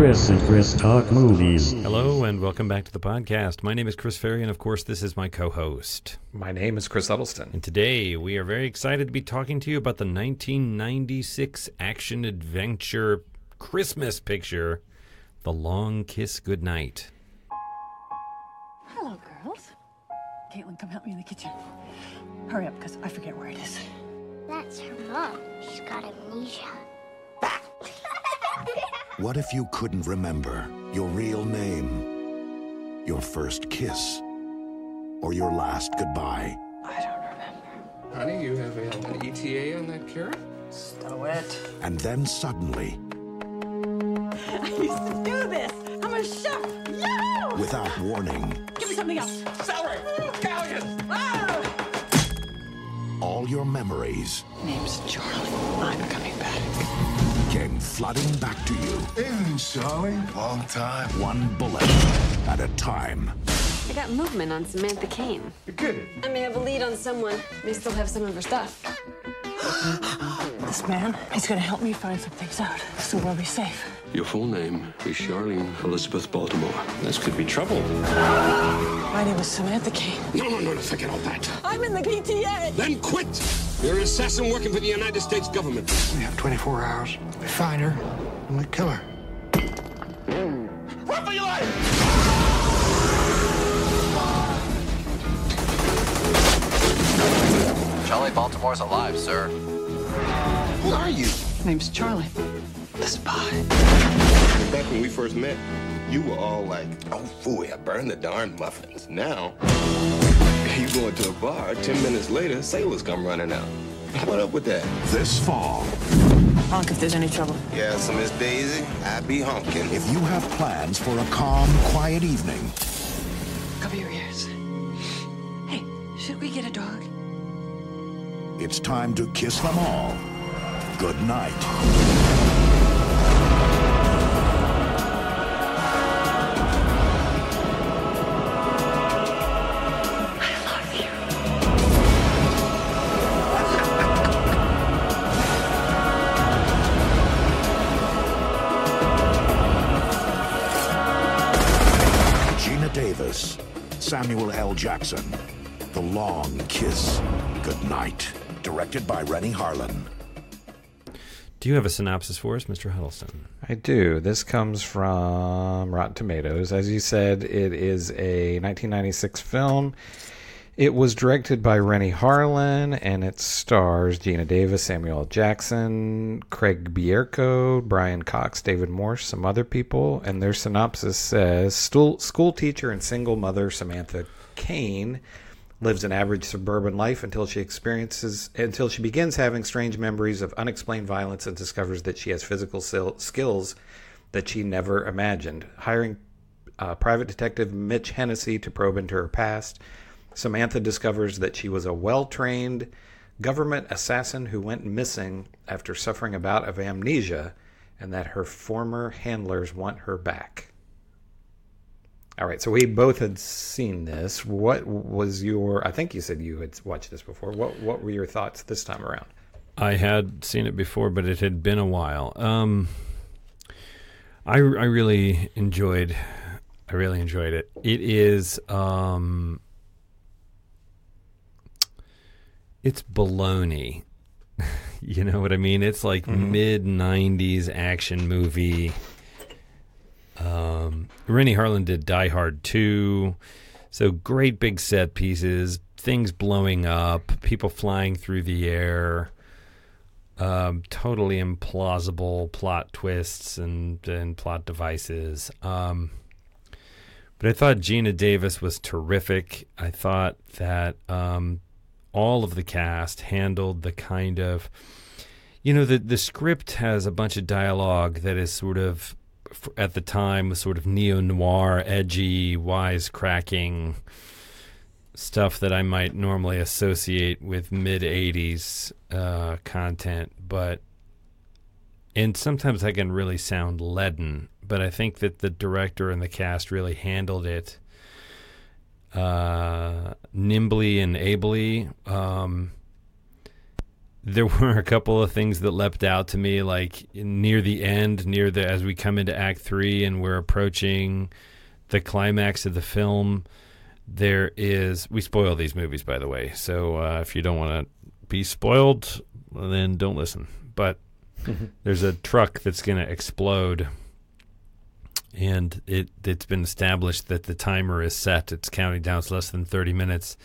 Chris and Chris Talk Movies. Hello and welcome back to the podcast. My name is Chris Ferry, and of course, this is my co host. My name is Chris Huddleston. And today we are very excited to be talking to you about the 1996 action adventure Christmas picture, The Long Kiss Goodnight. Hello, girls. Caitlin, come help me in the kitchen. Hurry up, because I forget where it is. That's her mom. She's got amnesia. What if you couldn't remember your real name, your first kiss, or your last goodbye? I don't remember. Honey, you have a, an ETA on that carrot? Stow it. And then suddenly, I used to do this. I'm a chef. Yo! without warning, Give me something else. Celery! Scallions! Oh! all your memories Name's Charlie. I'm coming back. Came flooding back to you, Hey, Charlie. Long time. one bullet at a time. I got movement on Samantha Caine. You're kidding. I may have a lead on someone. May still have some of her stuff. This man, he's gonna help me find some things out, so we'll be safe. Your full name is Charlene Elizabeth Baltimore. This could be trouble. My name is Samantha Caine. No, no, no, no, forget all that. I'm in the PTA. Then quit! You're an assassin working for the United States government. We have 24 hours. We find her and we kill her. Run for your life! Charlie Baltimore's alive, sir. Who are you? My Name's Charlie. The spy. Back when we first met, you were all like, oh, fooey, I burned the darn muffins. Now, you go into a bar, 10 minutes later, sailors come running out. What up with that? This fall, Honk if there's any trouble. Yeah, so Miss Daisy, I be honking. if you have plans for a calm, quiet evening, Cover your ears. Hey, should we get a dog? it's time to kiss them all. Good night. Geena Davis, Samuel L. Jackson, The Long Kiss Goodnight. Directed by Renny Harlin. Do you have a synopsis for us, Mr. Huddleston? I do. This comes from Rotten Tomatoes. As you said, it is a 1996 film. It was directed by Renny Harlin and it stars Geena Davis, Samuel Jackson, Craig Bierko, Brian Cox, David Morse, some other people. And their synopsis says Stool, school teacher and single mother Samantha Caine lives an average suburban life until she experiences until she begins having strange memories of unexplained violence and discovers that she has physical skills that she never imagined. Hiring uh, private detective Mitch Henessey to probe into her past, Samantha discovers that she was a well-trained government assassin who went missing after suffering a bout of amnesia and that her former handlers want her back. All right, so we both had seen this. What was your? I think you said you had watched this before. What What were your thoughts this time around? I had seen it before, but it had been a while. Um, I I really enjoyed. I really enjoyed it. It is. Um, it's baloney. you know what I mean? It's like mid '90s action movie. Um, Renny Harlin did Die Hard 2. So great big set pieces, things blowing up, people flying through the air, um, totally implausible plot twists and, and plot devices. Um, but I thought Geena Davis was terrific. I thought that um, all of the cast handled the kind of, you know, the the script has a bunch of dialogue that is sort of at the time was sort of neo noir, edgy, wisecracking stuff that I might normally associate with mid '80s uh, content, but and sometimes I can really sound leaden. But I think that the director and the cast really handled it uh, nimbly and ably. Um, there were a couple of things that leapt out to me, like near the end, near the as we come into Act Three and we're approaching the climax of the film. There is we spoil these movies, by the way. So uh, if you don't want to be spoiled, then don't listen. But there's a truck that's going to explode, and it it's been established that the timer is set. It's counting down. It's less than thirty minutes.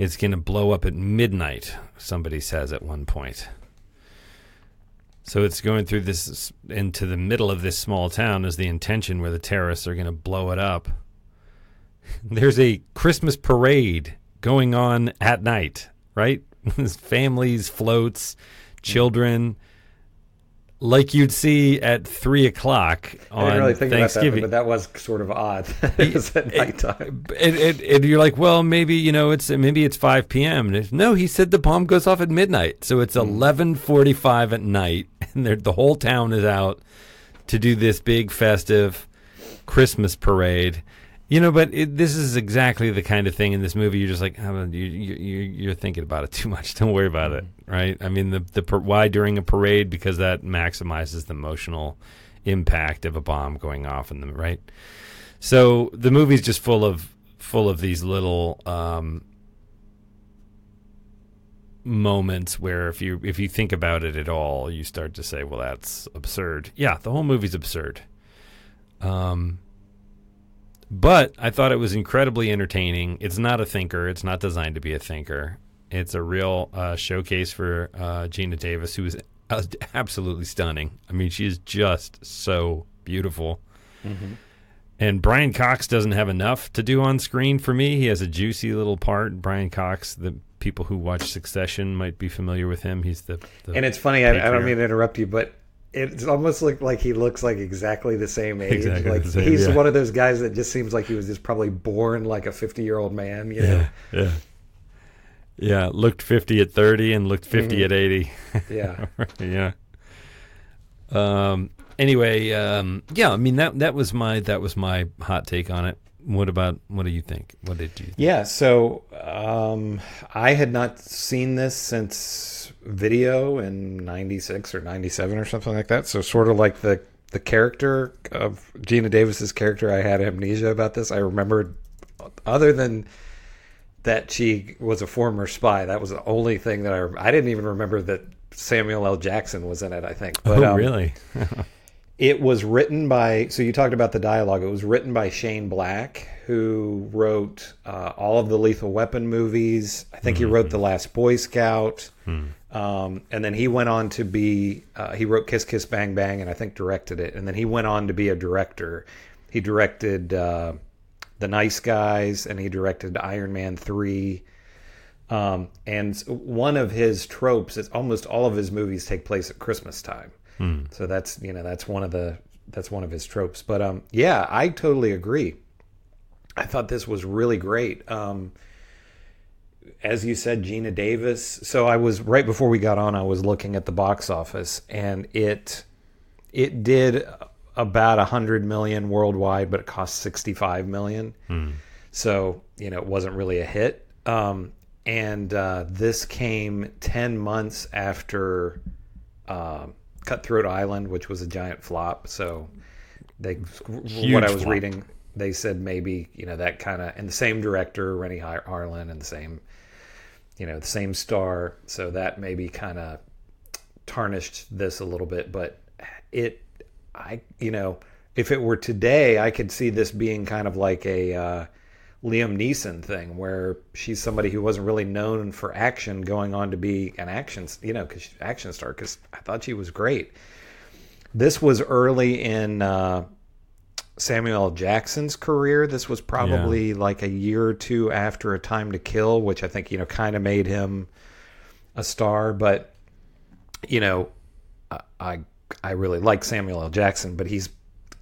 It's going to blow up at midnight. Somebody says at one point. So it's going through this into the middle of this small town is the intention where the terrorists are going to blow it up. There's a Christmas parade going on at night, right? Families, floats, children, like you'd see at three o'clock on I didn't really think about that, Thanksgiving. but that was sort of odd. it was at nighttime. and, you're like, well, maybe you know, it's maybe it's 5 p.m. It's, no, he said the bomb goes off at midnight, so it's hmm. 11:45 at night, and the whole town is out to do this big festive Christmas parade. You know, but it, this is exactly the kind of thing in this movie. You're just like, oh, you, you, you- you're thinking about it too much. Don't worry about it, right? I mean, the the why during a parade because that maximizes the emotional impact of a bomb going off in them, right? So the movie's just full of full of these little um, moments where if you if you think about it at all, you start to say, "Well, that's absurd." Yeah, the whole movie's absurd. Um, but I thought it was incredibly entertaining. It's not a thinker. It's not designed to be a thinker. It's a real uh, showcase for uh, Geena Davis, who is uh, absolutely stunning. I mean, she is just so beautiful. Mhm. And Brian Cox doesn't have enough to do on screen for me. He has a juicy little part. Brian Cox, the people who watch Succession might be familiar with him. He's the, the And it's funny. I, I don't mean to interrupt you, but it's almost like like he looks like exactly the same age. Exactly like same, he's yeah. one of those guys that just seems like he was just probably born like a fifty year old man. You know? Yeah, yeah, yeah. Looked fifty at thirty and looked 50 Mhm. at eighty. Yeah. yeah. Um. Anyway, um. Yeah. I mean that that was my that was my hot take on it. What about what do you think? What did you? Yeah, so um, I had not seen this since video in '96 or '97 or something like that. So sort of like the the character of Geena Davis's character, I had amnesia about this. I remembered, other than that she was a former spy. That was the only thing that I I didn't even remember that Samuel L. Jackson was in it. I think. But, oh, um, really? It was written by, so you talked about the dialogue. It was written by Shane Black, who wrote uh, all of the Lethal Weapon movies. I think he wrote The Last Boy Scout. Um, and then he went on to be, uh, he wrote Kiss Kiss Bang Bang and I think directed it. And then he went on to be a director. He directed uh, The Nice Guys and he directed Iron Man 3. Um, and one of his tropes is almost all of his movies take place at Christmas time. Hmm. So that's you know that's one of the that's one of his tropes. But um, yeah, I totally agree. I thought this was really great. Um, as you said, Geena Davis. So I was right before we got on. I was looking at the box office, and it it did about a hundred million worldwide, but it cost sixty five million. Hmm. So you know it wasn't really a hit. Um, and uh, this came ten months after um Cutthroat Island, which was a giant flop. So they, Huge what I was flop. reading, they said maybe you know that kind of and the same director Renny Har- Harlin and the same, you know, the same star. So that maybe kind of tarnished this a little bit, but it, I you know, if it were today, I could see this being kind of like a. Uh, Liam Neeson thing where she's somebody who wasn't really known for action going on to be an action, you know, cause action star because I thought she was great. This was early in uh, Samuel L. Jackson's career. This was probably like a year or two after A Time to Kill, which I think, you know, kind of made him a star. But, you know, I, I, I really like Samuel L. Jackson, but he's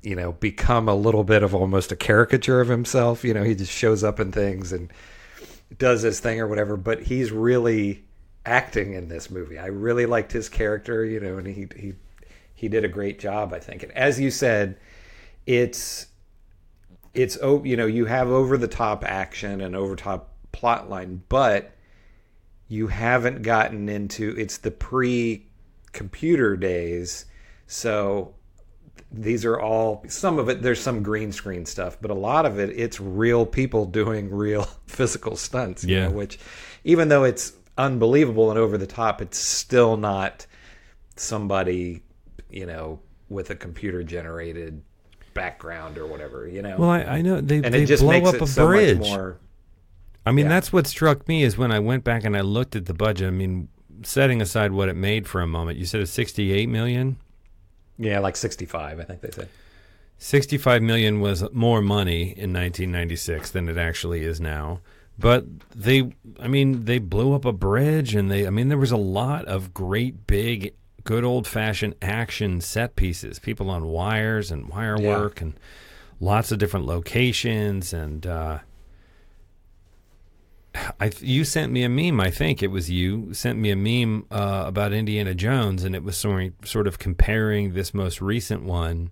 you know, become a little bit of almost a caricature of himself. You know, he just shows up in things and does his thing or whatever, but he's really acting in this movie. I really liked his character, you know, and he he he did a great job, I think. And as you said, it's it's oh, you know, you have over the top action and over top plot line, but you haven't gotten into it's the pre-computer days, so these are all some of it there's some green screen stuff but a lot of it it's real people doing real physical stunts you Yeah. know, which even though it's unbelievable and over the top it's still not somebody you know with a computer generated background or whatever you know Well, I, I know they and they blow up a so bridge. more I mean, Yeah. that's what struck me is when I went back and I looked at the budget. I mean, setting aside what it made for a moment, you said it's 68 million. yeah like 65 i think they said. 65 million was more money in 1996 than it actually is now. But they, I mean, they blew up a bridge and they, I mean, there was a lot of great, big, good old fashioned action set pieces, people on wires and wire Yeah. work and lots of different locations. And, uh, I, you sent me a meme. I think it was you sent me a meme uh, about Indiana Jones, and it was sort sort of comparing this most recent one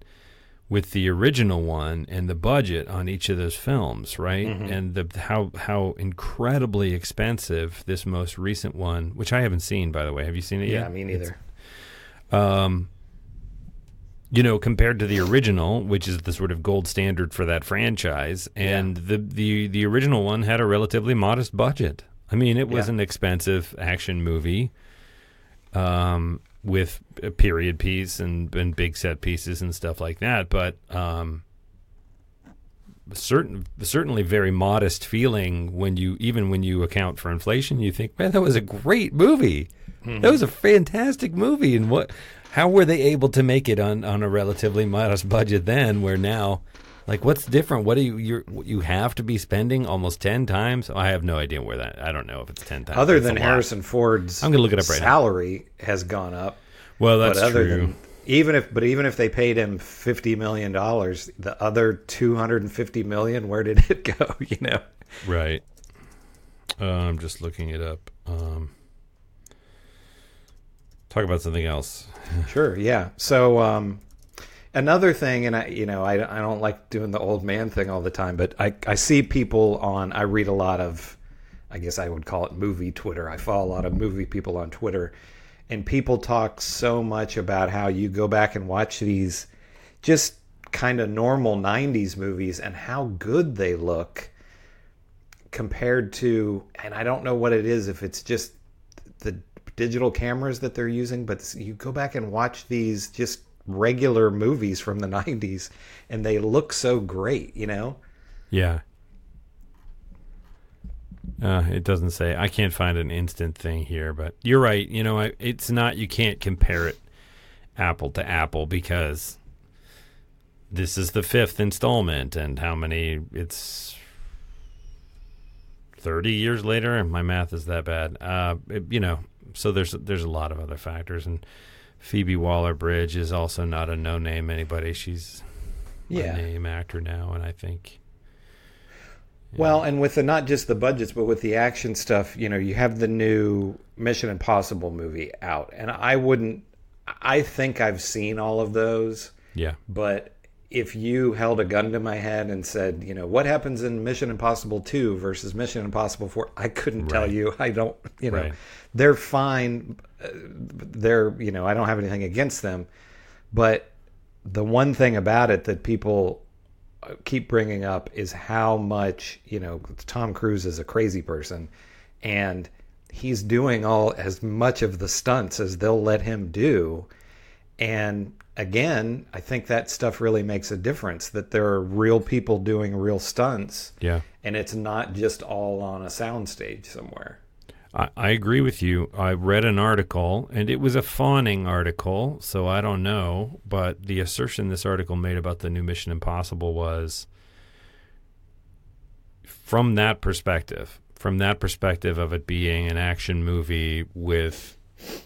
with the original one and the budget on each of those films, right? Mhm. And the how how incredibly expensive this most recent one, which I haven't seen by the way. Have you seen it yeah yet? me neither Um, you know, compared to the original, which is the sort of gold standard for that franchise, and the the the original one had a relatively modest budget. I mean, it was Yeah. an expensive action movie, um, with a period piece and and big set pieces and stuff like that, but um. Certain, certainly very modest feeling when you even when you account for inflation. You think, man, that was a great movie. That was a fantastic movie, and what? How were they able to make it on, on a relatively modest budget then? Where now, like, what's different? What do you you you have to be spending almost ten times? I have no idea where that. I don't know if it's ten times. other than harrison ford's I'm gonna look it up right now. salary has gone up Well, that's but other true. Than, even if, but even if they paid him fifty million dollars, the other two hundred and fifty million, where did it go? You know, Right. Uh, I'm just looking it up. Um, talk about something else. sure, yeah. So um, another thing, and I, you know, I, I don't like doing the old man thing all the time, but I, I see people on. I read a lot of, I guess I would call it movie Twitter. I follow a lot of movie people on Twitter, and people talk so much about how you go back and watch these just kind of normal 90s movies and how good they look compared to and I don't know what it is if it's just the digital cameras that they're using but you go back and watch these just regular movies from the 90s and they look so great, you know? Yeah. Uh, it doesn't say. I can't find an instant thing here, but you're right. You know, it's not. You can't compare it apple to apple because this is the fifth installment, and how many? It's thirty years later. My math is that bad. Uh, it- you know, so there's there's a lot of other factors, and Phoebe Waller Bridge is also not a no name anybody. She's Yeah. a name actor now, and I think. Well, and with the not just the budgets, but with the action stuff, you know, you have the new Mission Impossible movie out, and I wouldn't. I think I've seen all of those, Yeah. but if you held a gun to my head and said, you know, what happens in Mission Impossible 2 versus Mission Impossible 4, I couldn't tell you. I don't, you know, Right. they're fine. uh, They're, you know, I don't have anything against them. But the one thing about it that people uh, keep bringing up is how much, you know, Tom Cruise is a crazy person and he's doing all as much of the stunts as they'll let him do. And again, I think that stuff really makes a difference that there are real people doing real stunts. Yeah. And it's not just all on a soundstage somewhere. I, I agree with you. I read an article, and it was a fawning article, so I don't know. But the assertion this article made about the new Mission Impossible was from that perspective, from that perspective of it being an action movie with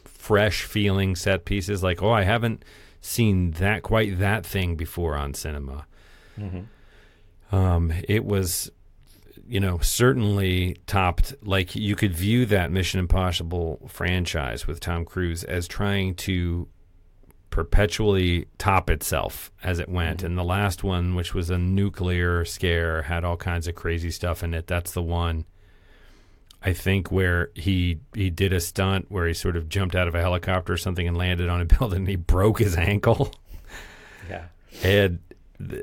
fresh feeling set pieces, like, oh, I haven't seen that quite that thing before on cinema. Um, it was you know, certainly topped. Like you could view that Mission Impossible franchise with Tom Cruise as trying to perpetually top itself as it went. And the last one, which was a nuclear scare, had all kinds of crazy stuff in it. That's the one I think where he he did a stunt where he sort of jumped out of a helicopter or something and landed on a building and he broke his ankle. Yeah. And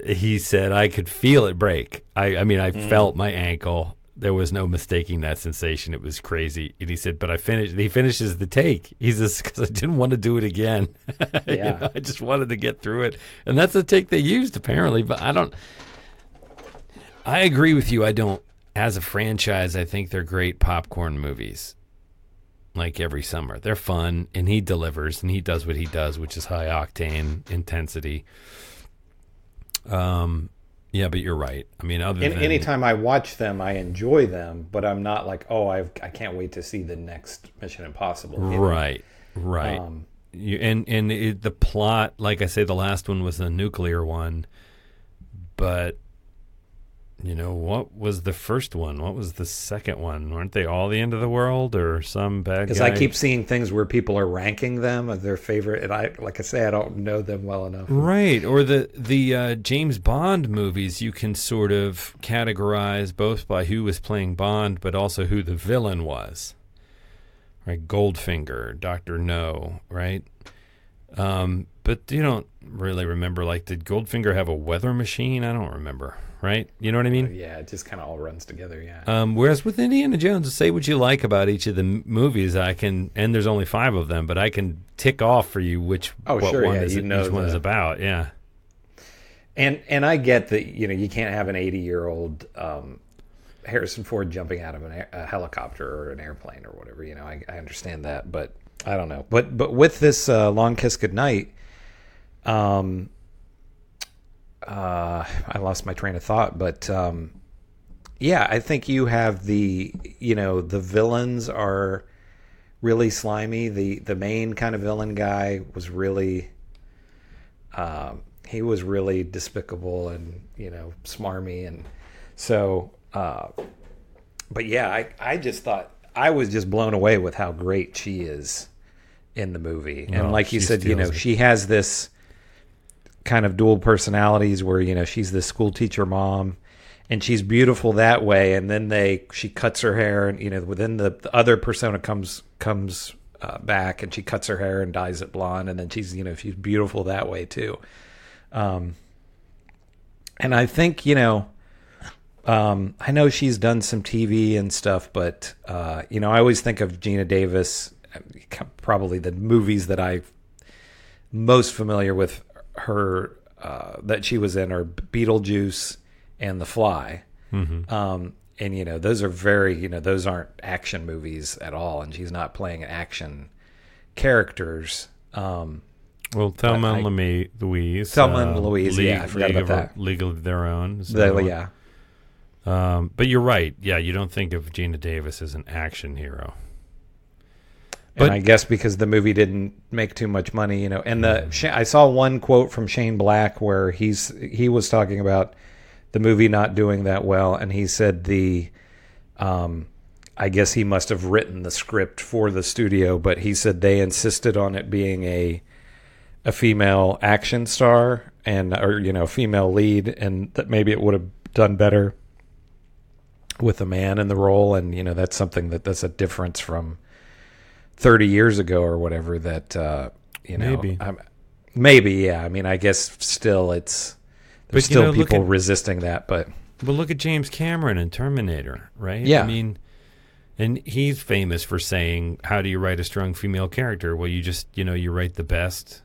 he said I could feel it break. I I mean I Mm. felt my ankle. There was no mistaking that sensation. It was crazy. And he said, but I finished. He finishes the take. He says because I didn't want to do it again. You Yeah. know, I just wanted to get through it, and that's the take they used apparently. But I don't. I agree with you. I don't. As a franchise, I think they're great popcorn movies. Like every summer, they're fun, and he delivers, and he does what he does, which is high octane intensity. Um, yeah, but you're right. I mean, other And than anytime I watch them, I enjoy them, but I'm not like, oh, I've, I can't wait to see the next Mission Impossible. Right, right. Um, you, and and it, the plot, like I say, the last one was a nuclear one, but you know what was the first one? What was the second one? Weren't they all the end of the world or some bad Because? I keep seeing things where people are ranking them as their favorite, and I, like I say, I don't know them well enough. Right, or the the uh, James Bond movies, you can sort of categorize both by who was playing Bond, but also who the villain was. Right, Goldfinger, Doctor No, right? Um, but you don't really remember. Like, did Goldfinger have a weather machine? I don't remember. Right? You know what I mean? Yeah, it just kind of all runs together. Yeah. Um, whereas with Indiana Jones, say what you like about each of the m- movies, I can, and there's only five of them, but I can tick off for you which Oh, what sure, one yeah, is you know each one is about. Yeah. And and I get that you know you can't have an 80 year old um, Harrison Ford jumping out of an a helicopter or an airplane or whatever. You know, I, I understand that, but I don't know. But but with this uh, Long Kiss Goodnight, um, uh, I lost my train of thought, but um, yeah, I think you have the you know the villains are really slimy. The the main kind of villain guy was really um, he was really despicable and you know smarmy and so uh, but yeah I, I just thought i was just blown away with how great she is in the movie and Oh, like you said you know it. she has this kind of dual personalities where you know she's the school teacher mom and she's beautiful that way. And then they she cuts her hair and you know within the, the other persona comes comes uh, back and she cuts her hair and dyes it blonde. And then she's you know she's beautiful that way too. Um and i think you know um i know she's done some tv and stuff but uh you know i always think of geena davis probably the movies that i most familiar with her uh, that she was in are Beetlejuice and The Fly. Mhm. Um, and you know those are very you know those aren't action movies at all, and she's not playing an action characters. Um, Well, Thelma I- and Lumi- Louise. Thelma and uh, Louise, yeah, I forgot League about of, that. League of Their Own. The- yeah. Um, but you're right. Yeah, you don't think of Geena Davis as an action hero. And I guess because the movie didn't make too much money, you know. And the I saw one quote from Shane Black where he's he was talking about the movie not doing that well, and he said the, um, I guess he must have written the script for the studio, but he said they insisted on it being a a female action star and or you know female lead, and that maybe it would have done better with a man in the role, and you know that's something that that's a difference from 30 years ago or whatever that uh you know Maybe. I'm, maybe yeah i mean i guess still it's there's But, still know, people at- resisting that but But look at James Cameron in Terminator, right? Yeah. I mean, and he's famous for saying, "How do you write a strong female character?" Well, you just, you know, you write the best,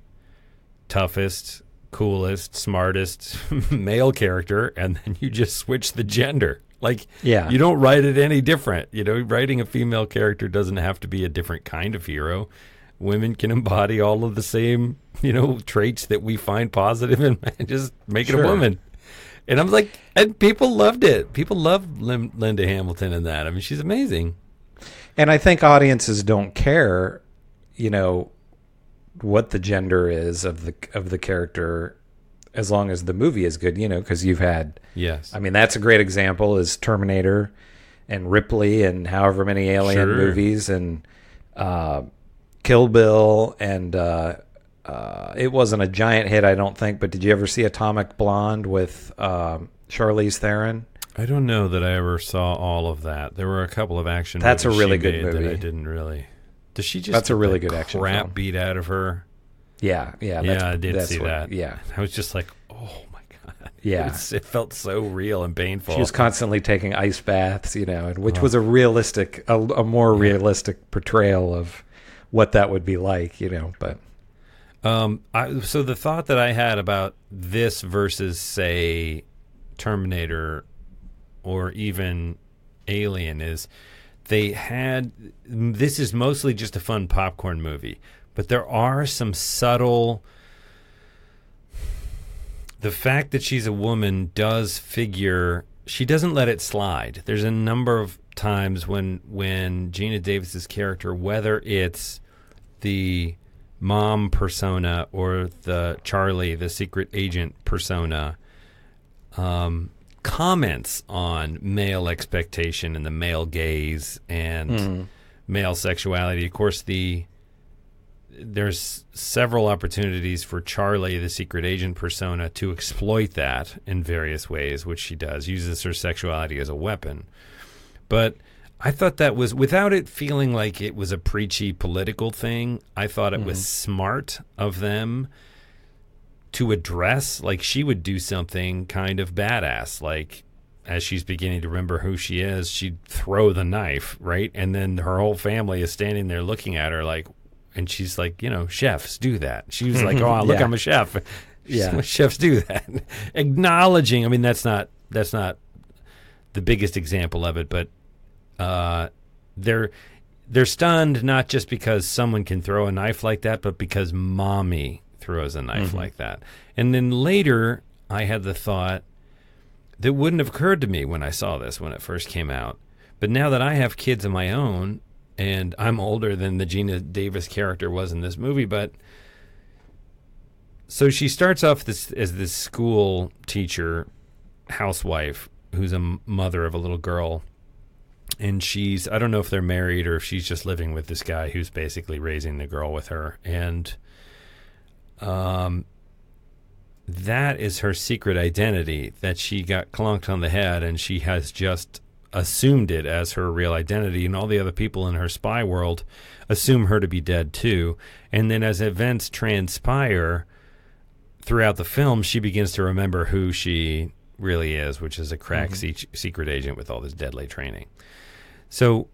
toughest, coolest, smartest male character, and then you just switch the gender. Like, Yeah. you don't write it any different. You know, writing a female character doesn't have to be a different kind of hero. Women can embody all of the same, you know, traits that we find positive in men. Just make it a woman. And I'm like, and people loved it. People love Lin- Linda Hamilton in that. I mean, she's amazing. and i think audiences don't care you know what the gender is of the of the character as long as the movie is good you know because you've had Yes. i mean that's a great example is terminator and ripley and however many alien Sure. movies and uh kill bill and uh uh, it wasn't a giant hit, I don't think. But did you ever see Atomic Blonde with um, Charlize Theron? I don't know that I ever saw all of that. There were a couple of action. That's a really good That I didn't really. Does she just? That's a really the good action Crap film. beat out of her. Yeah, yeah, yeah. I did see what- that. yeah. I was just like, oh my god. Yeah. It's- it felt so real and painful. She was constantly taking ice baths, you know, and which was a realistic, a, a more realistic portrayal of what that would be like, you know. But Um, I, so the thought that I had about this versus, say, Terminator or even Alien is they had this is mostly just a fun popcorn movie, but there are some subtle. The fact that she's a woman does figure. She doesn't let it slide. There's a number of times when when Geena Davis's character, whether it's the mom persona or the Charlie, the secret agent persona, um, comments on male expectation and the male gaze and Mhm. male sexuality. Of course, the there's several opportunities for Charlie, the secret agent persona, to exploit that in various ways, which she does. Uses her sexuality as a weapon. But I thought that was without it feeling like it was a preachy political thing. I thought it mm-hmm. was smart of them to address like she would do something kind of badass like as she's beginning to remember who she is she'd throw the knife right and then her whole family is standing there looking at her like and she's like you know chefs do that she was like oh look Yeah. i'm a chef Yeah. chefs do that acknowledging i mean that's not that's not the biggest example of it but uh they're they're stunned not just because someone can throw a knife like that, but because mommy throws a knife Mhm. like that. And then later, I had the thought that wouldn't have occurred to me when I saw this when it first came out. But now that I have kids of my own, and I'm older than the Geena Davis character was in this movie, but so she starts off this as this school teacher, housewife, who's a mother of a little girl and she's I don't know if they're married or if she's just living with this guy who's basically raising the girl with her and um that is her secret identity that she got clunked on the head and she has just assumed it as her real identity and all the other people in her spy world assume her to be dead too and then as events transpire throughout the film she begins to remember who she really is which is a crack mm-hmm. se- secret agent with all this deadly training so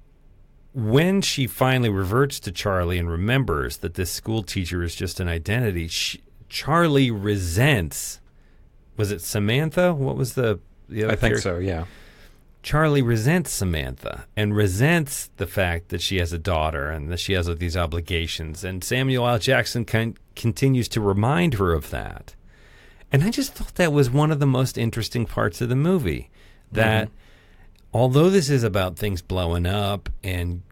when she finally reverts to Charlie and remembers that this school teacher is just an identity, she, Charlie resents. Was it Samantha? What was the the other I think character? so, yeah. Charlie resents Samantha and resents the fact that she has a daughter and that she has these obligations. And Samuel L. Jackson con- continues to remind her of that. And I just thought that was one of the most interesting parts of the movie. That mm-hmm. although this is about things blowing up and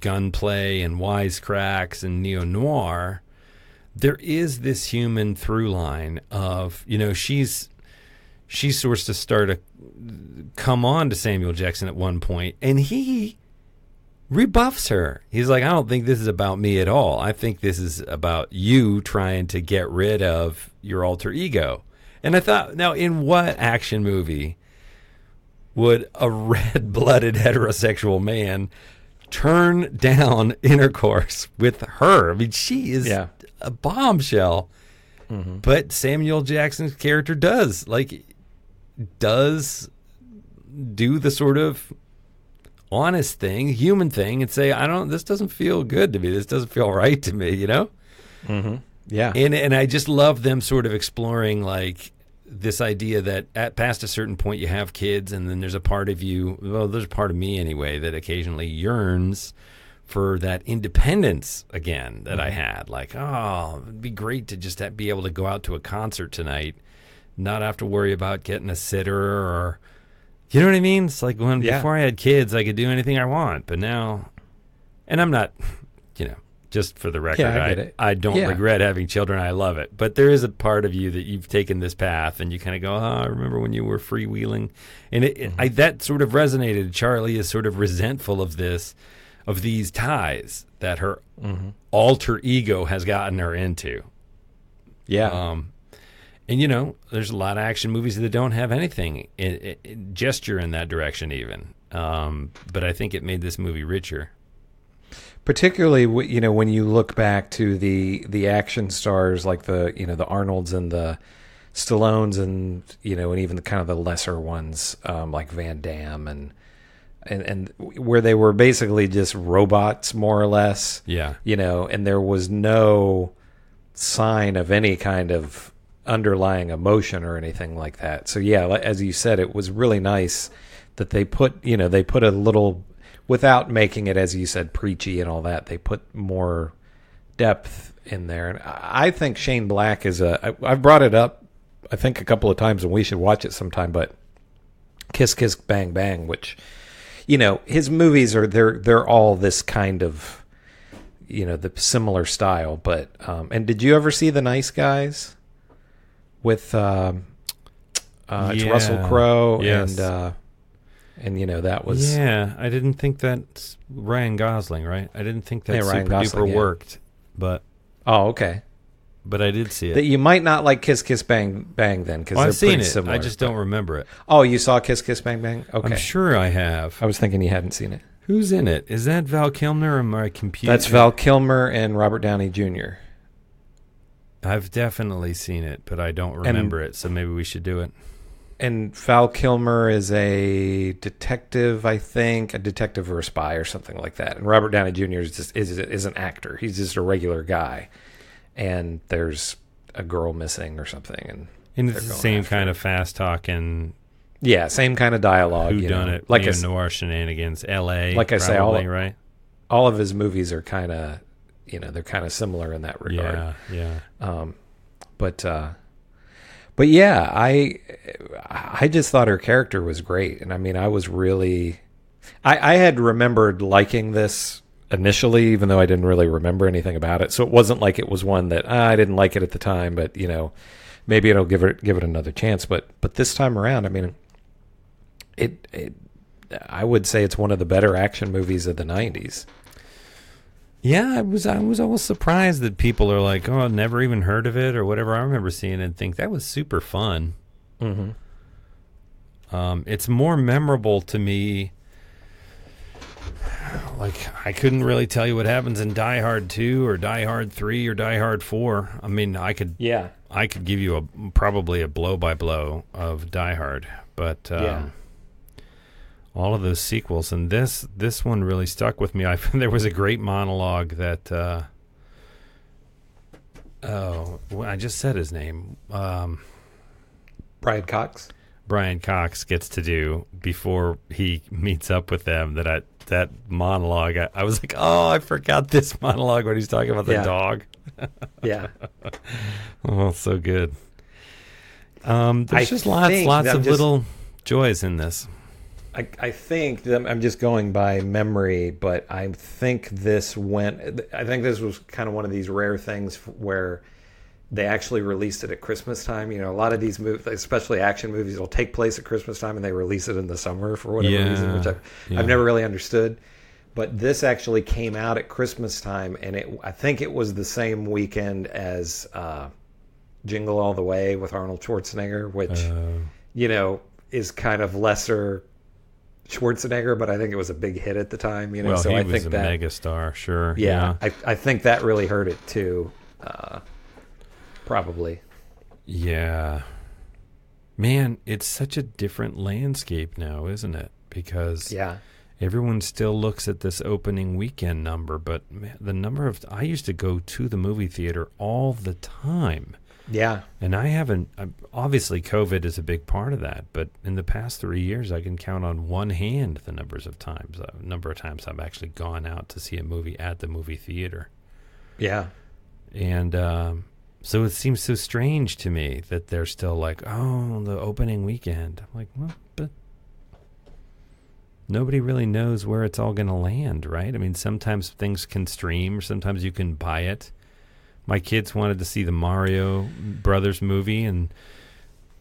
gunplay and wisecracks and neo noir, there is this human through line of, you know, she's she's supposed to start to come on to Samuel Jackson at one point, and he rebuffs her. He's like, I don't think this is about me at all. I think this is about you trying to get rid of your alter ego. And I thought, now, in what action movie would a red blooded heterosexual man turn down intercourse with her? I mean, she is Yeah. a bombshell. Mm-hmm. But Samuel Jackson's character does. Like, does do the sort of honest thing, human thing, and say, I don't, this doesn't feel good to me. This doesn't feel right to me, you know? Mm-hmm. Yeah. And and I just love them sort of exploring like this idea that at past a certain point you have kids and then there's a part of you well there's a part of me anyway that occasionally yearns for that independence again that I had like oh it'd be great to just be able to go out to a concert tonight not have to worry about getting a sitter or you know what I mean it's like when Yeah. before I had kids I could do anything I want but now and I'm not you know just for the record Yeah, I I. I don't Yeah. regret having children. I love it. But there is a part of you that you've taken this path and you kind of go, oh, I remember when you were freewheeling. And it, it- mm-hmm. I, that sort of resonated. Charlie is sort of resentful of this, of these ties that her mm-hmm. alter ego has gotten her into. Yeah. Um, And you know, there's a lot of action movies that don't have anything i i gesture in that direction, even. Um, but I think it made this movie richer. particularly you know when you look back to the the action stars like the you know the Arnolds and the Stallones and you know and even the kind of the lesser ones um, like Van Damme and and and where they were basically just robots more or less Yeah. you know and there was no sign of any kind of underlying emotion or anything like that. So yeah as you said it was really nice that they put you know they put a little without making it as you said preachy and all that they put more depth in there. And i think shane black is a I, i've brought it up i think a couple of times and we should watch it sometime but kiss kiss bang bang which you know his movies are they're they're all this kind of you know the similar style but um and did you ever see the nice guys with um uh it's russell crowe Yes. and uh and you know that was Yeah, I didn't think that Ryan Gosling, right? I didn't think that Yeah, Ryan super Gosling, duper yeah. worked, but oh okay but I did see it. that you might not like kiss kiss bang bang then because Well, I've seen it. similar I just don't remember it. oh you saw kiss kiss bang bang okay I'm sure I have. i was thinking you hadn't seen it Who's in it? Is that Val Kilmer or my computer? that's val kilmer and robert downey jr I've definitely seen it, but I don't remember it. So maybe we should do it. and Val Kilmer is a detective, I think, a detective or a spy or something like that. And Robert Downey Jr. is just is is an actor. He's just a regular guy. And there's a girl missing or something, and And it's the same kind her. of fast talking, yeah, same kind of dialogue. who done it, Like s- noir shenanigans, L.A. Like I say, all- probably, right? all of his movies are kind of, you know, they're kind of similar in that regard. Yeah, yeah. Um, but uh, but yeah, I I just thought her character was great, and I mean, I was really, I, I had remembered liking this initially, even though I didn't really remember anything about it. So it wasn't like it was one that ah, I didn't like it at the time, but you know, maybe it'll give it give it another chance. But but this time around, I mean, it. it I would say it's one of the better action movies of the '90s. Yeah, I was I was always surprised that people are like, "Oh, I've never even heard of it" or whatever. I remember seeing it and think that was super fun. Mm-hmm. Um, it's more memorable to me. Like I couldn't really tell you what happens in Die Hard Two or Die Hard Three or Die Hard Four. I mean, I could Yeah, I could give you a probably a blow by blow of Die Hard, but um, Yeah. All of those sequels and this this one really stuck with me. I there was a great monologue that uh, oh I just said his name. Um, Brian Cox. Brian Cox gets to do before he meets up with them. That I that monologue, I, I was like, oh, I forgot this monologue when he's talking about the Yeah. dog. Yeah. Oh, so good. Um, there's I just lots, lots of just- little joys in this. I, I think I'm just going by memory, but I think this went. I think this was kind of one of these rare things where they actually released it at Christmas time. You know, a lot of these movies, especially action movies, will take place at Christmas time, and they release it in the summer for whatever Yeah, reason, which I've, yeah. I've never really understood. But this actually came out at Christmas time, and it I think it was the same weekend as uh, Jingle All the Way with Arnold Schwarzenegger, which Uh, you know, is kind of lesser Schwarzenegger, but I think it was a big hit at the time. You know, well, so he I was think a that mega star, sure. yeah, I I think that really hurt it too. Uh, probably. Yeah. Man, it's such a different landscape now, isn't it? Because Yeah. everyone still looks at this opening weekend number, but man, the number of I used to go to the movie theater all the time. Yeah. And I haven't obviously COVID is a big part of that, but in the past 3 years I can count on one hand the numbers of times, uh, number of times I've actually gone out to see a movie at the movie theater. Yeah. And um, so it seems so strange to me that they're still like, oh, the opening weekend. I'm like, well, but nobody really knows where it's all going to land, right? I mean, sometimes things can stream, sometimes you can buy it. My kids wanted to see the Mario Brothers movie, and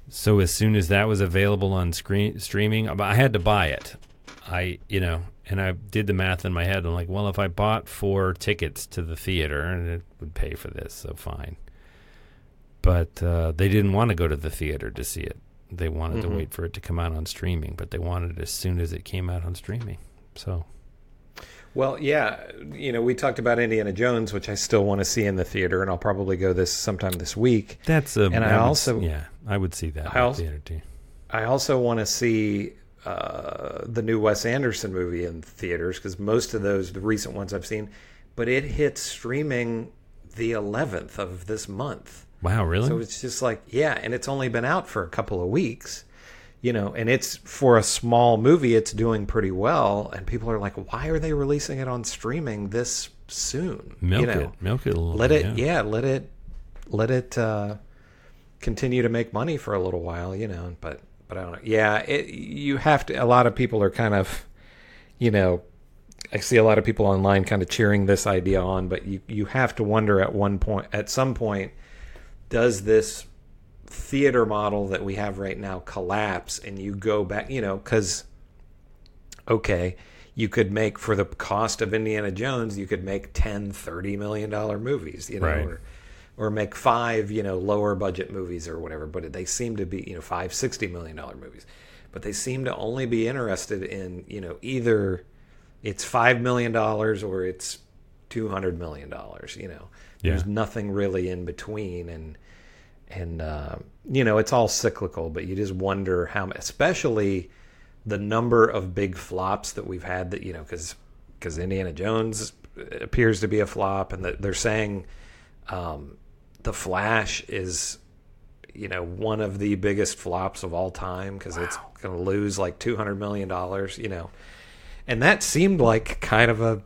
so as soon as that was available on screen streaming, I had to buy it. I, you know, and I did the math in my head. I'm like, well, if I bought four tickets to the theater, and it would pay for this, so fine. but uh, they didn't want to go to the theater to see it. They wanted Mhm. to wait for it to come out on streaming, but they wanted it as soon as it came out on streaming. So Well, yeah, you know, we talked about Indiana Jones, which I still want to see in the theater, and I'll probably go this sometime this week. that's a. and I, would also yeah, I would see that I in also- theater too. I also want to see uh, the new Wes Anderson movie in theaters because most of those, the recent ones I've seen, but it hits streaming the 11th of this month. Wow, really? So it's just like, yeah, and it's only been out for a couple of weeks, you know, and it's for a small movie, it's doing pretty well. And people are like, why are they releasing it on streaming this soon? Milk you know, it, milk it a little. let bit, it, yeah. let it, let it uh, continue to make money for a little while, you know. But, but I don't know. Yeah, it, you have to. A lot of people are kind of, you know, I see a lot of people online kind of cheering this idea on, but you you have to wonder at one point, at some point, does this theater model that we have right now collapse and you go back, you know, because okay, you could make for the cost of Indiana Jones, you could make 10, 30 million dollar movies, you know, Right. or, or make five, you know, lower budget movies or whatever, but they seem to be, you know, five, 60 million dollar movies. But they seem to only be interested in, you know, either it's five million dollars or it's two hundred million dollars, you know. There's Yeah. nothing really in between and and uh, you know it's all cyclical but you just wonder how especially the number of big flops that we've had that you know because because indiana jones appears to be a flop and they're saying um, the flash is you know one of the biggest flops of all time because it's going to lose like 200 million dollars you know. And that seemed like kind of a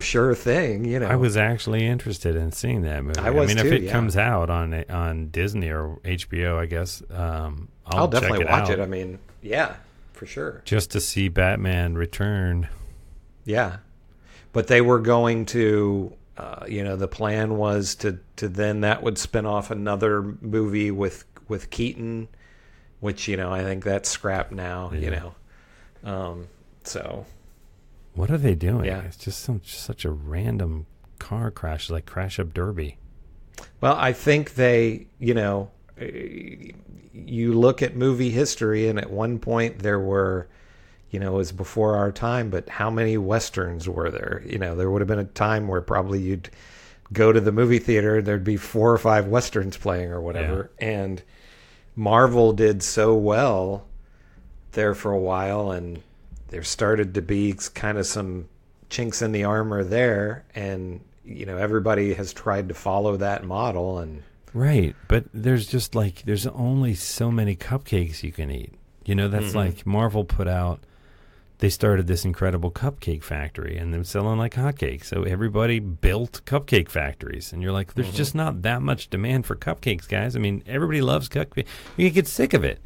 sure thing you know I was actually interested in seeing that movie. I was I mean, too, if it yeah. comes out on on Disney or HBO, I guess um, I'll, i'll, definitely it watch out it i mean yeah for sure just to see Batman return. Yeah, but they were going to, uh, you know, the plan was to to then that would spin off another movie with with Keaton, which you know I think that's scrapped now. You know, um, so What are they doing? Yeah. It's just some such a random car crash, like Crash Up Derby. well, I think they, you know, uh, you look at movie history, and at one point there were. You know, it was before our time, but how many westerns were there? You know, there would have been a time where probably you'd go to the movie theater, there'd be four or five westerns playing or whatever. And Marvel did so well there for a while, and there started to be kind of some chinks in the armor there, and you know everybody has tried to follow that model, and Right, but there's just like there's only so many cupcakes you can eat. You know, that's Mhm. like Marvel put out. They started this incredible cupcake factory, and they're selling like hotcakes. So everybody built cupcake factories, and you're like, there's Mhm. just not that much demand for cupcakes, guys. I mean, everybody loves cupcakes. You get sick of it.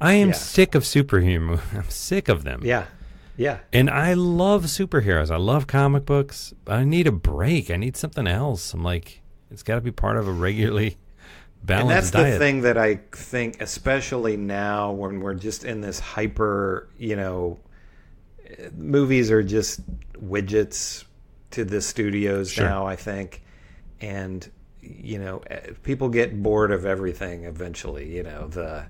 I am Yeah. sick of superhero. I'm sick of them. yeah, yeah, And I love superheroes. I love comic books. I need a break. I need something else. I'm like, it's got to be part of a regularly balanced and that's diet. the thing that I think, especially now when we're just in this hyper, you know, movies are just widgets to the studios Sure. now. I think, and you know, eh, people get bored of everything eventually. You know, the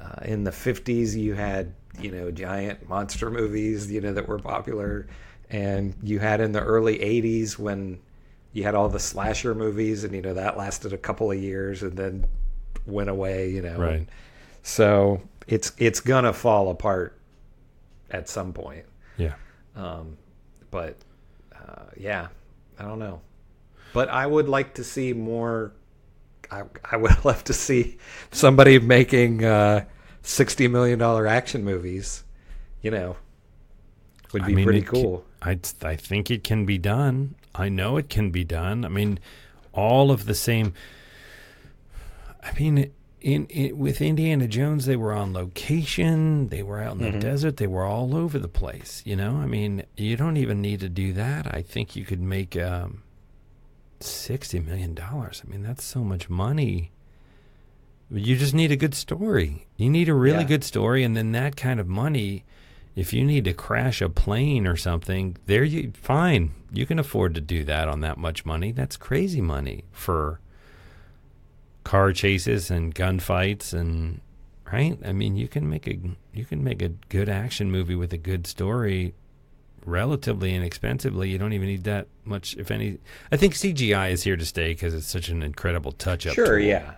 uh, in the '50s you had you know giant monster movies, you know, that were popular, and you had in the early '80s when you had all the slasher movies, and you know that lasted a couple of years and then went away. You know, Right. So it's it's gonna fall apart at some point. Yeah. Um, but uh, yeah, I don't know. But I would like to see more. I, I would love to see somebody making uh, sixty million dollar action movies. You know, would be I mean, pretty cool. I I think it can be done. I know it can be done. I mean, all of the same. I mean, in, in with Indiana Jones, they were on location. They were out in the Mhm. desert. They were all over the place. You know, I mean, you don't even need to do that. I think you could make um, sixty million dollars. I mean, that's so much money. You just need a good story. You need a really Yeah. good story, and then that kind of money. If you need to crash a plane or something, there you fine. You can afford to do that on that much money. That's crazy money for car chases and gunfights and right. I mean, you can make a you can make a good action movie with a good story relatively inexpensively. You don't even need that much, if any. I think CGI is here to stay because it's such an incredible touch up. Sure, tool. yeah.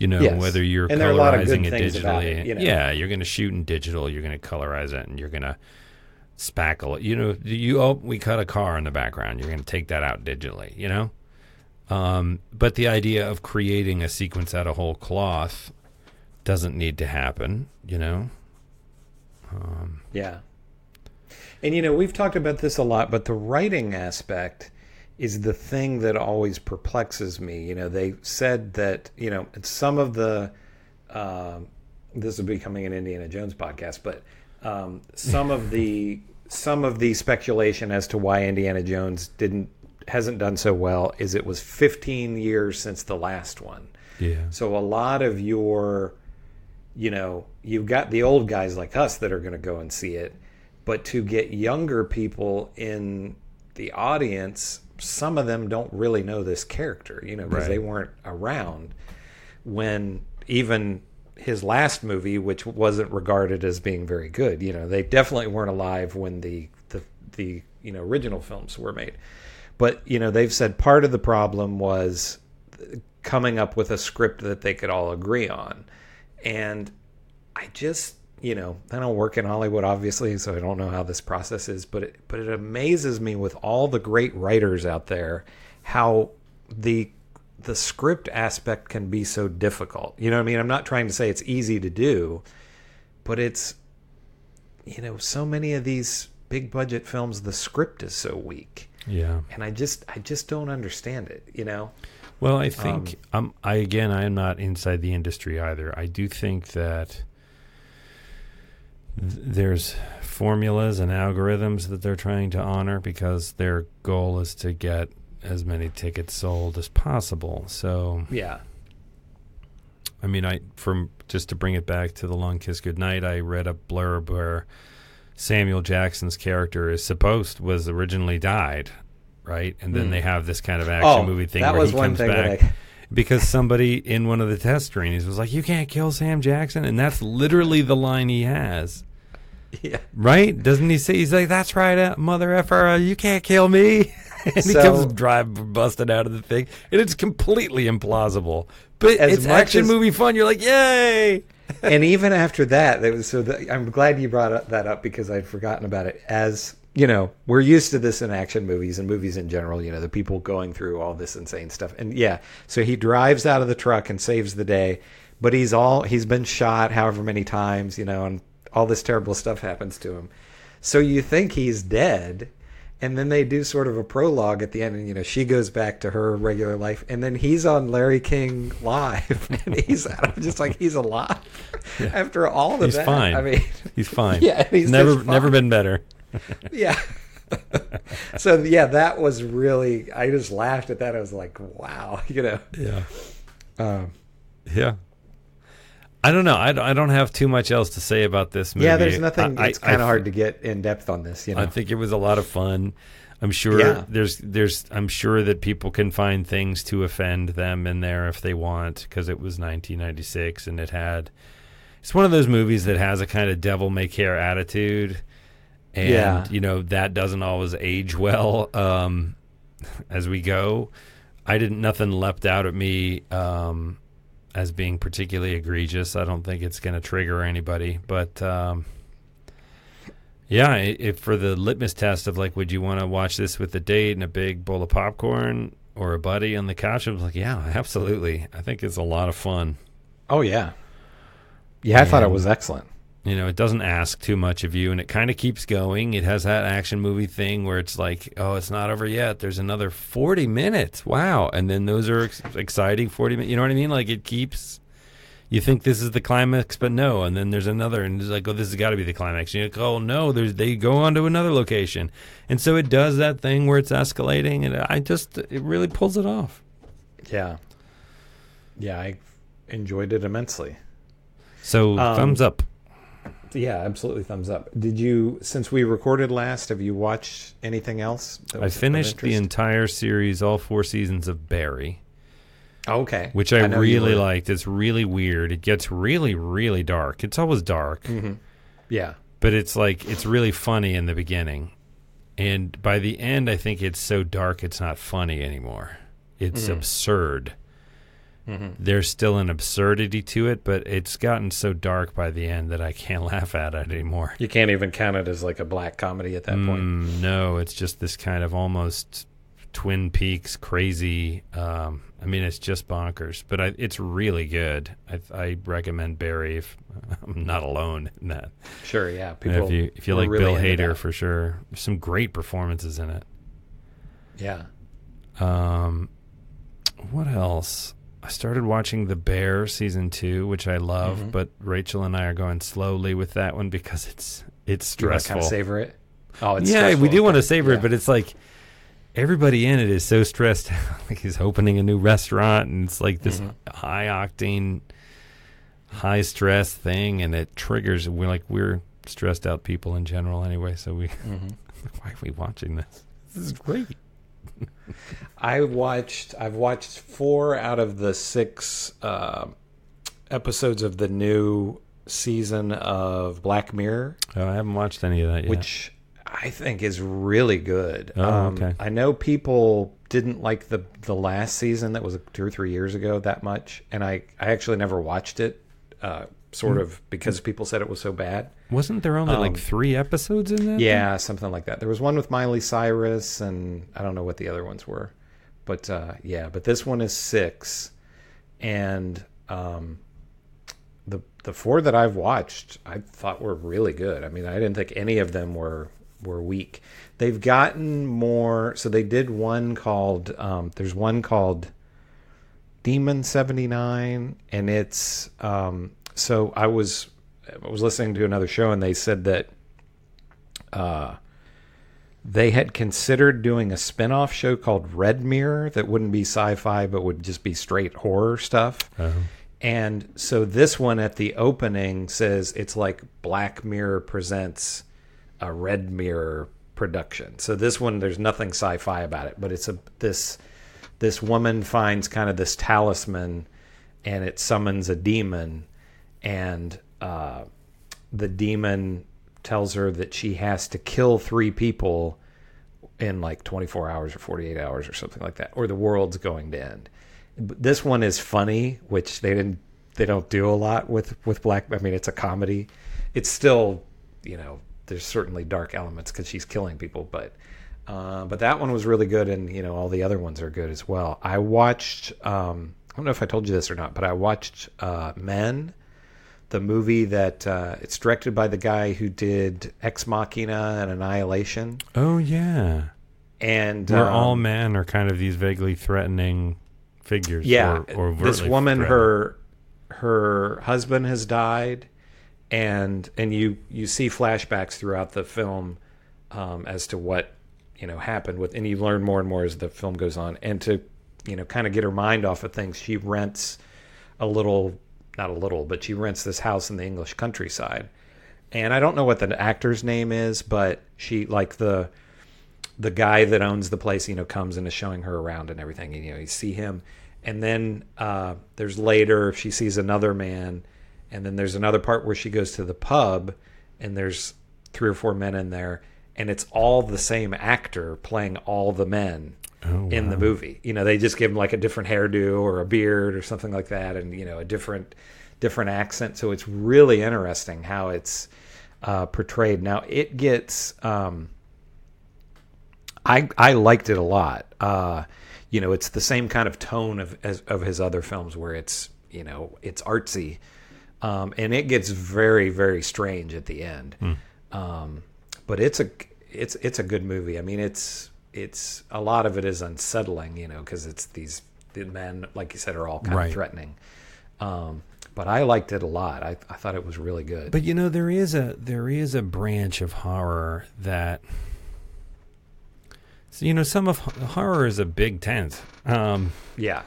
You know, Yes. whether you're And there are a lot of good colorizing it digitally, it, you know. yeah, you're going to shoot in digital, you're going to colorize it, and you're going to spackle it. You know, you oh, we cut a car in the background, you're going to take that out digitally. You know, um, but the idea of creating a sequence out of whole cloth doesn't need to happen. You know, um, Yeah. And you know, we've talked about this a lot, but the writing aspect is the thing that always perplexes me. You know, they said that, you know, some of the um this is becoming an Indiana Jones podcast, but um, some of the some of the speculation as to why Indiana Jones didn't hasn't done so well is it was 15 years since the last one. yeah. So a lot of your, you know, you've got the old guys like us that are going to go and see it, but to get younger people in the audience, some of them don't really know this character, you know, because they weren't around when even his last movie, which wasn't regarded as being very good, you know, they definitely weren't alive when the the the you know original films were made. But you know, they've said part of the problem was coming up with a script that they could all agree on. And I just, you know, I don't work in Hollywood obviously, so I don't know how this process is, but it, but it amazes me with all the great writers out there how the the script aspect can be so difficult. You know what I mean? I'm not trying to say it's easy to do, but it's you know, so many of these big budget films the script is so weak. Yeah. And I just I just don't understand it, you know. Well, I think um, I again I am not inside the industry either. I do think that th- there's formulas and algorithms that they're trying to honor because their goal is to get as many tickets sold as possible. So, Yeah. I mean, I from just to bring it back to the Long Kiss Goodnight, I read a blurb where Samuel Jackson's character is supposed was originally died, right? And then Hmm. they have this kind of action Oh, movie thing that where was he one comes thing that back I- because somebody in one of the test screenings was like, "You can't kill Sam Jackson," and that's literally the line he has. Yeah. Right? Doesn't he say he's like, "That's right, uh, mother effer, you can't kill me." and he comes drive busted out of the thing, and it's completely implausible. But As it's much action as- movie fun. You're like, "Yay!" and even after that, there was so the, I'm glad you brought up- that up because I'd forgotten about it. As you know, we're used to this in action movies and movies in general. You know, the people going through all this insane stuff, and yeah, so he drives out of the truck and saves the day, but he's all he's been shot however many times, you know, and all this terrible stuff happens to him. So you think he's dead. And then they do sort of a prologue at the end, and you know she goes back to her regular life, and then he's on Larry King live, and he's I'm just like he's alive after all of He's that. fine. I mean, he's fine. Yeah, he's never never been better. yeah. so yeah, that was really. I just laughed at that. I was like, wow, you know. Yeah. Um, Yeah. I don't know. I don't, I don't have too much else to say about this movie. yeah, there's nothing. I- it's kind of hard to get in depth on this. You know. I think it was a lot of fun. I'm sure Yeah. there's there's I'm sure that people can find things to offend them in there if they want because it was 1996 and it had it's one of those movies that has a kind of devil may care attitude and Yeah. you know that doesn't always age well um, as we go. I didn't nothing leapt out at me um, as being particularly egregious. I don't think it's going to trigger anybody, but um, yeah, if for the litmus test of like, would you want to watch this with a date and a big bowl of popcorn or a buddy on the couch? I was like, yeah, absolutely. I think it's a lot of fun. oh yeah. Yeah, I thought it was excellent. You know, it doesn't ask too much of you, and it kind of keeps going. It has that action movie thing where it's like, oh, it's not over yet. There's another forty minutes. Wow, and then those are ex- exciting forty minutes. You know what I mean? Like it keeps. You think this is the climax, but no, and then there's another, and it's like, oh, this has got to be the climax. And you're like, oh no, there's they go on to another location, and so it does that thing where it's escalating, and I just it really pulls it off. Yeah. Yeah, I enjoyed it immensely. So Um, thumbs up. Yeah, absolutely thumbs up. Did you, since we recorded last, have you watched anything else? I finished the entire series, all four seasons of Barry. Okay. which I, I really liked. It's really weird. It gets really, really dark. It's always dark, Mhm. Yeah. but it's like it's really funny in the beginning, and by the end, I think it's so dark it's not funny anymore. It's Mhm. absurd. Mhm. There's still an absurdity to it, but it's gotten so dark by the end that I can't laugh at it anymore. You can't even count it as like a black comedy at that point. Mm, no, it's just this kind of almost Twin Peaks crazy. Um, I mean, it's just bonkers, but I, it's really good. I, I recommend Barry if I'm not alone in that. Sure, yeah. People if you if you like really Bill Hader for sure, there's some great performances in it. Yeah. Um, what else? I started watching The Bear season two, which I love, Mhm. but Rachel and I are going slowly with that one because it's it's stressful. kinda savor it? Oh, it's yeah, we do want to savor Yeah. it, but it's like everybody in it is so stressed. like he's opening a new restaurant, and it's like this Mhm. high octane, high stress thing, and it triggers. We're like we're stressed out people in general anyway, so we Mhm. why are we watching this? This is great. I watched. I've watched four out of the six uh, episodes of the new season of Black Mirror, Oh, I haven't watched any of that yet. which I think is really good. Um, Oh, okay. I know people didn't like the the last season that was two or three years ago that much, and I I actually never watched it. Uh, sort Mm. of because people said it was so bad. Wasn't there only Um, like three episodes in that? Yeah, something like that. There was one with Miley Cyrus, and I don't know what the other ones were, but uh, yeah. But this one is six, and um, the the four that I've watched, I thought were really good. I mean, I didn't think any of them were were weak. They've gotten more. So they did one called. Um, there's one called Demon seventy nine, and it's um, so I was I was listening to another show, and they said that uh, they had considered doing a spin-off show called Red Mirror that wouldn't be sci-fi but would just be straight horror stuff. Oh. And so this one at the opening says it's like Black Mirror presents a Red Mirror production. So this one there's nothing sci-fi about it, but it's a this this woman finds kind of this talisman and it summons a demon and uh, the demon tells her that she has to kill three people in like 24 hours or 48 hours or something like that or the world's going to end. This one is funny which they didn't they don't do a lot with with black i mean it's a comedy. It's still you know there's certainly dark elements because she's killing people but uh, but that one was really good and you know all the other ones are good as well. I watched um, i don't know if i told you this or not but i watched uh, men the movie that uh, it's directed by the guy who did Ex Machina and Annihilation. Oh yeah. And Where um, all men are kind of these vaguely threatening figures. yeah, Or, or this woman, her her husband has died, and and you you see flashbacks throughout the film um, as to what you know happened with, and you learn more and more as the film goes on, and to you know kind of get her mind off of things, she rents a little, not a little, but she rents this house in the English countryside, and I don't know what the actor's name is, but she like the the guy that owns the place, you know, comes and is showing her around and everything. And, you know, you see him. And then uh, there's later, she sees another man. And then there's another part where she goes to the pub and there's three or four men in there. And it's all the same actor playing all the men Oh, in the movie. You know, they just give him like a different hairdo or a beard or something like that. And, you know, a different, different accent. So it's really interesting how it's uh, portrayed. Now, it gets. Um, I I liked it a lot. Uh, you know, it's the same kind of tone of as, of his other films where it's you know it's artsy, um, and it gets very very strange at the end. Um, but it's a it's it's a good movie. I mean, it's it's a lot of it is unsettling, you know, because it's these the men, like you said, are all kind Right. of threatening. Um, but I liked it a lot. I, I thought it was really good. But you know, there is a there is a branch of horror that. So, you know, some of horror is a big tent. Um, yeah.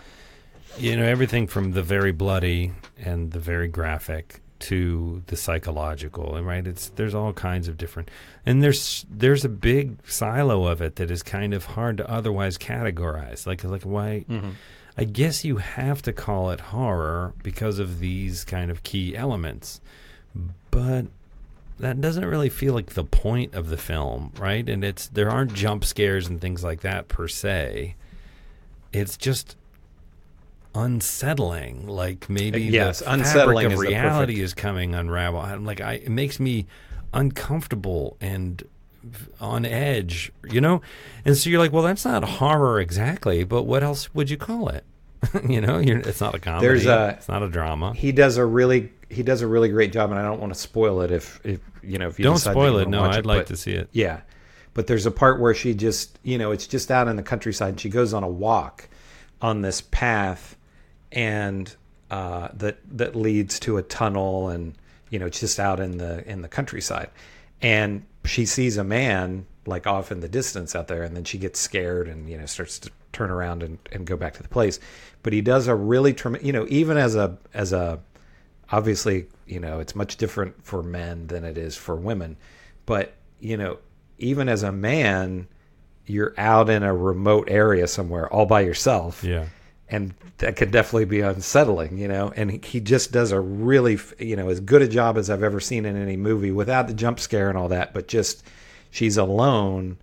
You know, everything from the very bloody and the very graphic to the psychological and right it's there's all kinds of different and there's there's a big silo of it that is kind of hard to otherwise categorize like like why Mhm. I guess you have to call it horror because of these kind of key elements but that doesn't really feel like the point of the film, right? And it's there aren't jump scares and things like that per se. It's just unsettling. Like maybe Yes, the unsettling fabric of reality perfect- is coming unravel. I'm like I, it makes me uncomfortable and on edge, you know. And so you're like, well, that's not horror exactly, but what else would you call it? you know, you're, it's not a comedy. There's a it's not a drama. He does a really he does a really great job, and I don't want to spoil it if if you know if you Don't spoil it. No, I'd like but- to see it. Yeah, but there's a part where she just you know it's just out in the countryside. and She goes on a walk on this path, and uh, that that leads to a tunnel, and you know just out in the in the countryside, and she sees a man like off in the distance out there, and then she gets scared and you know starts to turn around and, and go back to the place. But he does a really trem- you know even as a as a obviously you know it's much different for men than it is for women but you know even as a man you're out in a remote area somewhere all by yourself Yeah. And that could definitely be unsettling you know and he, he just does a really you know as good a job as i've ever seen in any movie without the jump scare and all that but just she's alone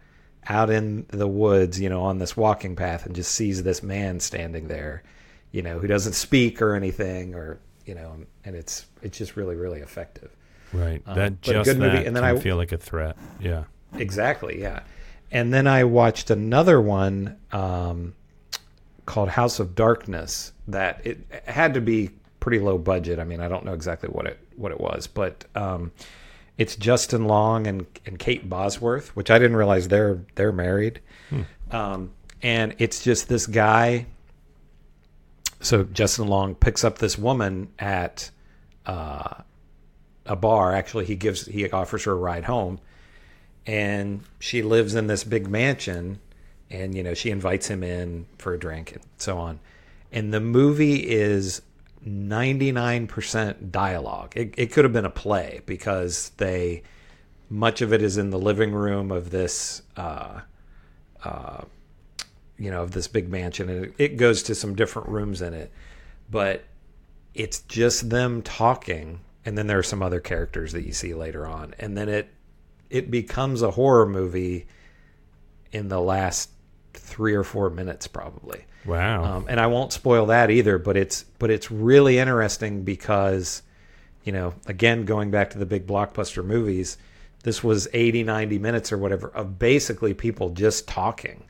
out in the woods you know on this walking path and just sees this man standing there you know who doesn't speak or anything or you know and it's it's just really really effective Right. Um, that just good movie, that and then I- feel like a threat. Yeah. Exactly, yeah. And then I watched another one um, called House of Darkness that it had to be pretty low budget. I mean, I don't know exactly what it what it was, but um, it's Justin Long and, and Kate Bosworth, which I didn't realize they're they're married. Um, and it's just this guy. So Justin Long picks up this woman at uh, a bar. Actually, he gives he offers her a ride home, and she lives in this big mansion, and you know she invites him in for a drink and so on. And the movie is ninety nine percent dialogue. It, it could have been a play because they much of it is in the living room of this. Uh, uh, you know, of this big mansion, and it, it goes to some different rooms in it, but it's just them talking, and then there are some other characters that you see later on, and then it it becomes a horror movie in the last three or four minutes, probably. Wow. Um, and I won't spoil that either, but it's but it's really interesting because, you know, again going back to the big blockbuster movies, this was 80, 90 minutes or whatever of basically people just talking,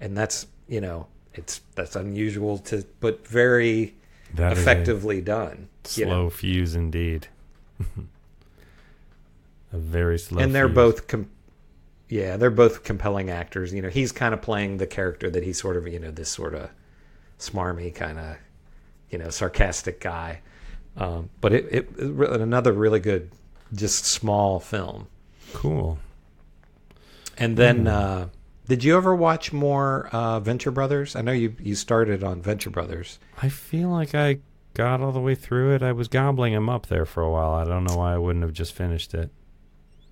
and that's you know it's that's unusual to but very That effectively done. you Slow know. fuse indeed. a very slow and they're fuse. both com- yeah they're both compelling actors you know he's kind of playing the character that he's sort of you know this sort of smarmy kind of you know sarcastic guy um, but it, it, it another really good just small film cool and then Hmm. uh, did you ever watch more uh, venture brothers i know you you started on venture brothers I feel like I got all the way through it. I was gobbling them up there for a while. I don't know why I wouldn't have just finished it.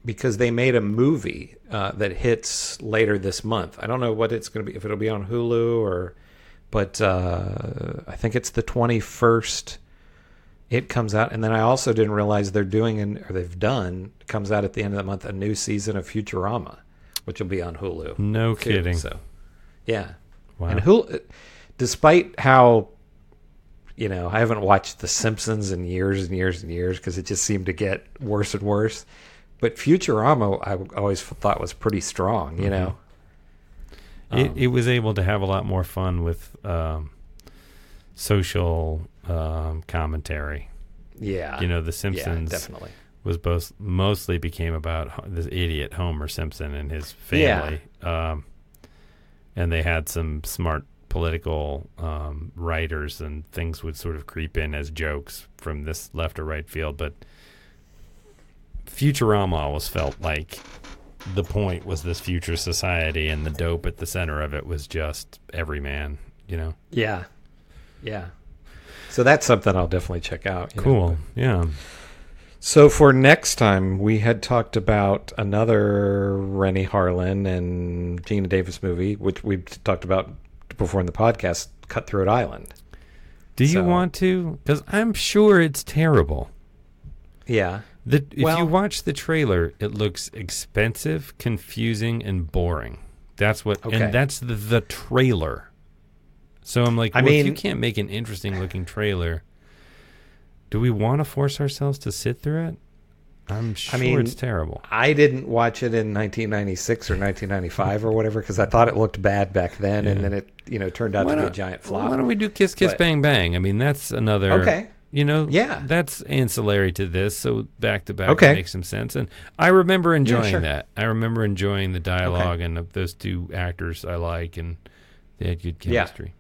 Because they made a movie uh, that hits later this month. I don't know what it's going to be, if it'll be on Hulu or, but uh, I think it's the 21st. It comes out, and then I also didn't realize they're doing, an, or they've done, comes out at the end of the month, a new season of Futurama, which will be on Hulu. No too. kidding. So, yeah. Wow. And Hulu, despite how, you know, I haven't watched The Simpsons in years and years and years because it just seemed to get worse and worse. But Futurama, I always thought was pretty strong. You know, It, Um, it was able to have a lot more fun with um, social um, commentary. Yeah. You know, The Yeah, Simpsons definitely. was both mostly became about this idiot Homer Simpson and his Yeah. family. Um, and they had some smart political um, writers and things would sort of creep in as jokes from this left or right field. But Futurama always felt like the point was this future society, and the dope at the center of it was just every man. You know, yeah, yeah. So that's something I'll definitely check out. you know, cool. Yeah. So for next time, we had talked about another Renny Harlin and Geena Davis movie, which we've talked about before in the podcast, Cutthroat Island. Do you So- want to? Because I'm sure it's terrible. Yeah. The, if Well- you watch the trailer, it looks expensive, confusing, and boring. That's what, Okay. and that's the, the trailer. So I'm like, I well, if you can't make an interesting looking trailer, do we want to force ourselves to sit through it? I'm sure mean, it's terrible. I didn't watch it in 1996 or 1995 or whatever because I thought it looked bad back then, and then it you know turned out Why to be a giant flop. Why don't we do Kiss Kiss But- Bang Bang? I mean, that's another. Okay. You know, Yeah. that's ancillary to this. So back to back Okay. makes some sense. And I remember enjoying sure. that. I remember enjoying the dialogue and of those two actors I like, and they had good Yeah. chemistry.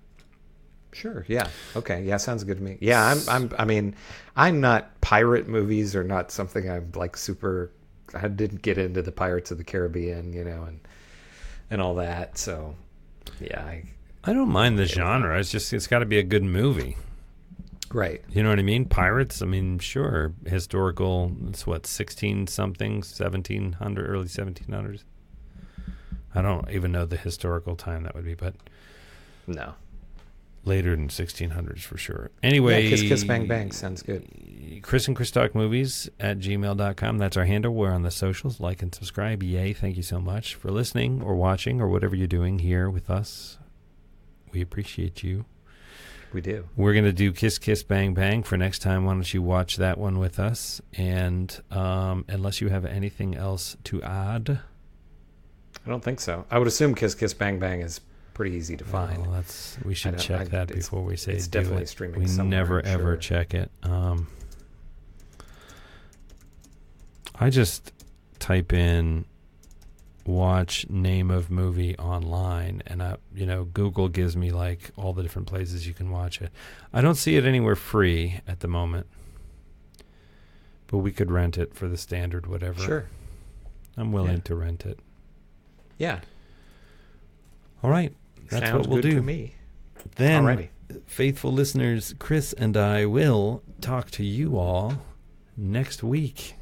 Sure. Yeah. Okay. Yeah. Sounds good to me. Yeah. I'm. I'm. I mean, I'm not pirate movies are not something I'm like super. I didn't get into the Pirates of the Caribbean, you know, and and all that. So, yeah. I, I don't mind the genre. It's just it's got to be a good movie. Right. You know what I mean? Pirates. I mean, sure, historical. It's what sixteen something, seventeen hundred, early seventeen hundreds. I don't even know the historical time that would be, but No. later than 1600s for sure. Anyway, Yeah, kiss, kiss, bang, bang. Sounds good. Chris and Chris Talk Movies at gmail.com. That's our handle. We're on the socials. Like and subscribe. Yay. Thank you so much for listening or watching or whatever you're doing here with us. We appreciate you. We do. We're going to do Kiss Kiss Bang Bang for next time. Why don't you watch that one with us? And um, unless you have anything else to add, I don't think so. I would assume Kiss Kiss Bang Bang is pretty easy to find. well, that's we should check I- that before we say it's definitely it. streaming We never I'm ever check it. Um, I just type in watch name of movie online and I you know Google gives me like all the different places you can watch it. I don't see it anywhere free at the moment. But we could rent it for the standard whatever. Sure. I'm willing Yeah. to rent it. Yeah. All right. That's Sounds what we'll do. me. Then, Alrighty. faithful listeners, Chris and I will talk to you all next week.